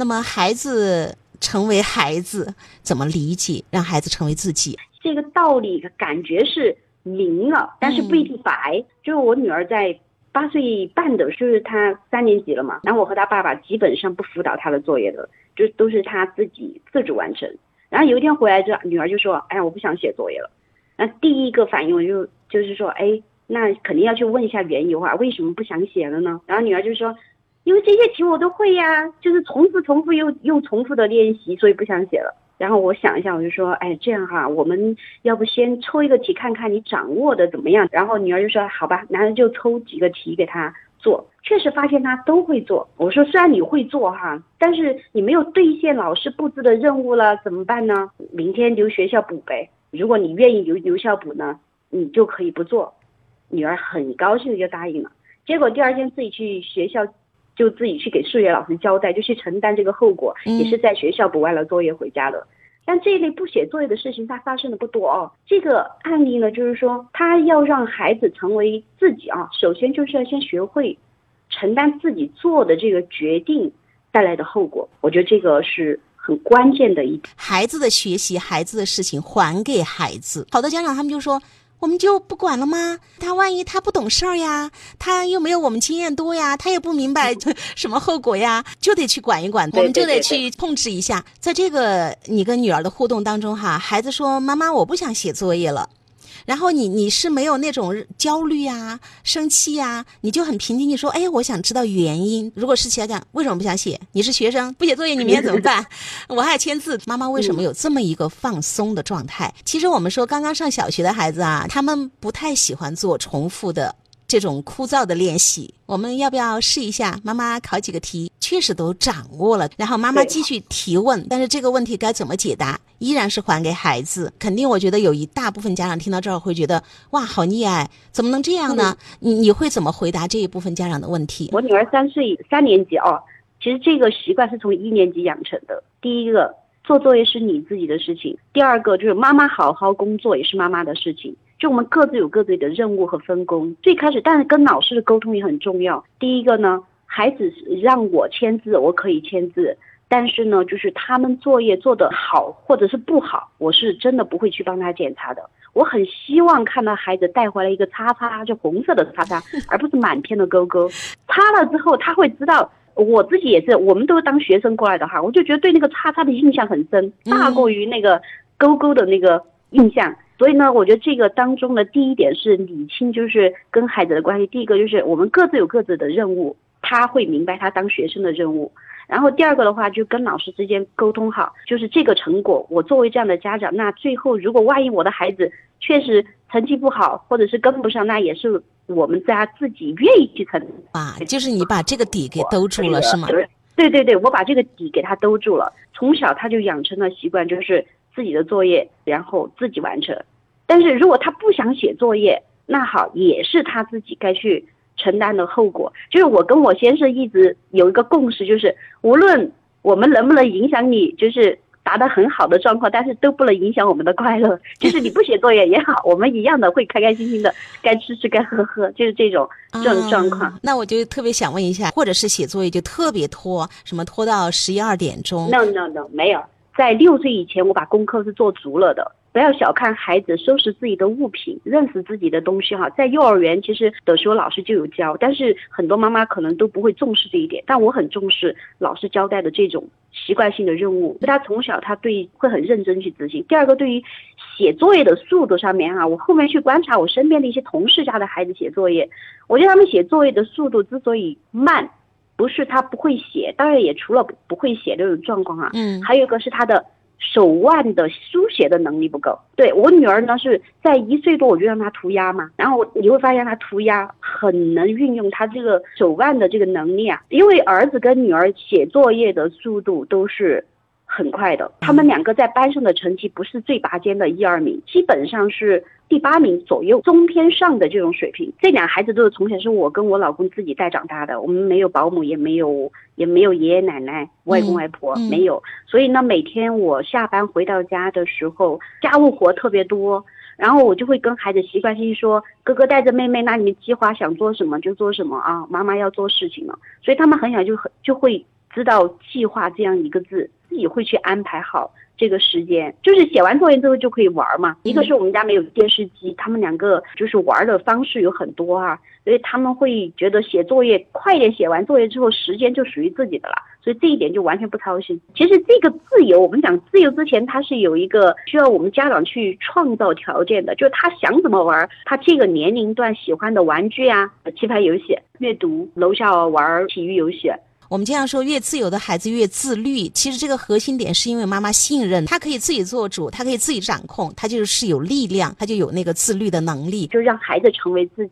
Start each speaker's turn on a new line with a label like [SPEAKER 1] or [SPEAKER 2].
[SPEAKER 1] 那么孩子成为孩子，怎么理解？让孩子成为自己？
[SPEAKER 2] 这个道理感觉是明了，但是不一定白。就是我女儿在八岁半的时候，她三年级了嘛，然后我和她爸爸基本上不辅导她的作业的，就都是她自己自主完成。然后有一天回来之后，女儿就说：“哎呀，我不想写作业了。”那第一个反应我就就是说：“哎，那肯定要去问一下缘由啊，为什么不想写了呢？”然后女儿就说：“因为这些题我都会呀，就是重复、重复又又重复的练习，所以不想写了。”然后我想一下，我就说，哎，这样哈，我们要不先抽一个题看看你掌握的怎么样？然后女儿就说，好吧，男人就抽几个题给他做，确实发现他都会做。我说，虽然你会做哈，但是你没有兑现老师布置的任务了，怎么办呢？明天留学校补呗。如果你愿意留留校补呢，你就可以不做。女儿很高兴的就答应了。结果第二天自己去学校。就自己去给数学老师交代，就去承担这个后果，也是在学校补完了作业回家的。但这一类不写作业的事情，它发生的不多哦。这个案例呢，就是说他要让孩子成为自己啊，首先就是要先学会承担自己做的这个决定带来的后果。我觉得这个是很关键的一点。
[SPEAKER 1] 孩子的学习，孩子的事情还给孩子。好多家长他们就说。我们就不管了吗？他万一他不懂事儿呀，他又没有我们经验多呀，他也不明白 什么后果呀，就得去管一管，我们就得去控制一下。在这个你跟女儿的互动当中，哈，孩子说：“妈妈，我不想写作业了。”然后你你是没有那种焦虑啊、生气呀，你就很平静。你说，哎，我想知道原因。如果是家长，为什么不想写？你是学生，不写作业，你明天怎么办？我还要签字。妈妈为什么有这么一个放松的状态？其实我们说，刚刚上小学的孩子啊，他们不太喜欢做重复的。这种枯燥的练习，我们要不要试一下？妈妈考几个题，确实都掌握了。然后妈妈继续提问，但是这个问题该怎么解答，依然是还给孩子。肯定，我觉得有一大部分家长听到这儿会觉得，哇，好溺爱，怎么能这样呢？你你会怎么回答这一部分家长的问题？
[SPEAKER 2] 我女儿三岁三年级哦，其实这个习惯是从一年级养成的。第一个，做作业是你自己的事情；第二个，就是妈妈好好工作也是妈妈的事情。就我们各自有各自的任务和分工。最开始，但是跟老师的沟通也很重要。第一个呢，孩子让我签字，我可以签字，但是呢，就是他们作业做得好或者是不好，我是真的不会去帮他检查的。我很希望看到孩子带回来一个叉叉，就红色的叉叉，而不是满篇的勾勾。擦了之后，他会知道。我自己也是，我们都是当学生过来的哈，我就觉得对那个叉叉的印象很深，大过于那个勾勾的那个印象。所以呢，我觉得这个当中的第一点是理清，就是跟孩子的关系。第一个就是我们各自有各自的任务，他会明白他当学生的任务。然后第二个的话，就跟老师之间沟通好，就是这个成果，我作为这样的家长，那最后如果万一我的孩子确实成绩不好，或者是跟不上，那也是我们家自己愿意去承
[SPEAKER 1] 担。啊，就是你把这个底给兜住了，是吗？
[SPEAKER 2] 对对对，我把这个底给他兜住了。从小他就养成了习惯，就是自己的作业，然后自己完成。但是如果他不想写作业，那好，也是他自己该去承担的后果。就是我跟我先生一直有一个共识，就是无论我们能不能影响你，就是达到很好的状况，但是都不能影响我们的快乐。就是你不写作业也好，我们一样的会开开心心的，该吃吃该喝喝，就是这种这种状况。
[SPEAKER 1] 那我就特别想问一下，或者是写作业就特别拖，什么拖到十一二点钟
[SPEAKER 2] ？No No No，没有，在六岁以前我把功课是做足了的。不要小看孩子收拾自己的物品、认识自己的东西哈，在幼儿园其实的时候老师就有教，但是很多妈妈可能都不会重视这一点。但我很重视老师交代的这种习惯性的任务，他从小他对会很认真去执行。第二个，对于写作业的速度上面哈，我后面去观察我身边的一些同事家的孩子写作业，我觉得他们写作业的速度之所以慢，不是他不会写，当然也除了不会写这种状况啊，嗯，还有一个是他的。手腕的书写的能力不够，对我女儿呢是在一岁多我就让她涂鸦嘛，然后你会发现她涂鸦很能运用她这个手腕的这个能力啊，因为儿子跟女儿写作业的速度都是。很快的，他们两个在班上的成绩不是最拔尖的一二名，基本上是第八名左右，中偏上的这种水平。这俩孩子都是从小是我跟我老公自己带长大的，我们没有保姆，也没有也没有爷爷奶奶、外公外婆，没有。所以呢，每天我下班回到家的时候，家务活特别多，然后我就会跟孩子习惯性说：“哥哥带着妹妹，那你们计划想做什么就做什么啊，妈妈要做事情了。”所以他们很小就很就会。知道计划这样一个字，自己会去安排好这个时间。就是写完作业之后就可以玩嘛。一个是我们家没有电视机，他们两个就是玩的方式有很多啊，所以他们会觉得写作业快点写完作业之后，时间就属于自己的了。所以这一点就完全不操心。其实这个自由，我们讲自由之前，它是有一个需要我们家长去创造条件的，就是他想怎么玩，他这个年龄段喜欢的玩具啊、棋牌游戏、阅读、楼下玩体育游戏。
[SPEAKER 1] 我们经常说，越自由的孩子越自律。其实这个核心点是因为妈妈信任他，可以自己做主，他可以自己掌控，他就是有力量，他就有那个自律的能力，
[SPEAKER 2] 就让孩子成为自己。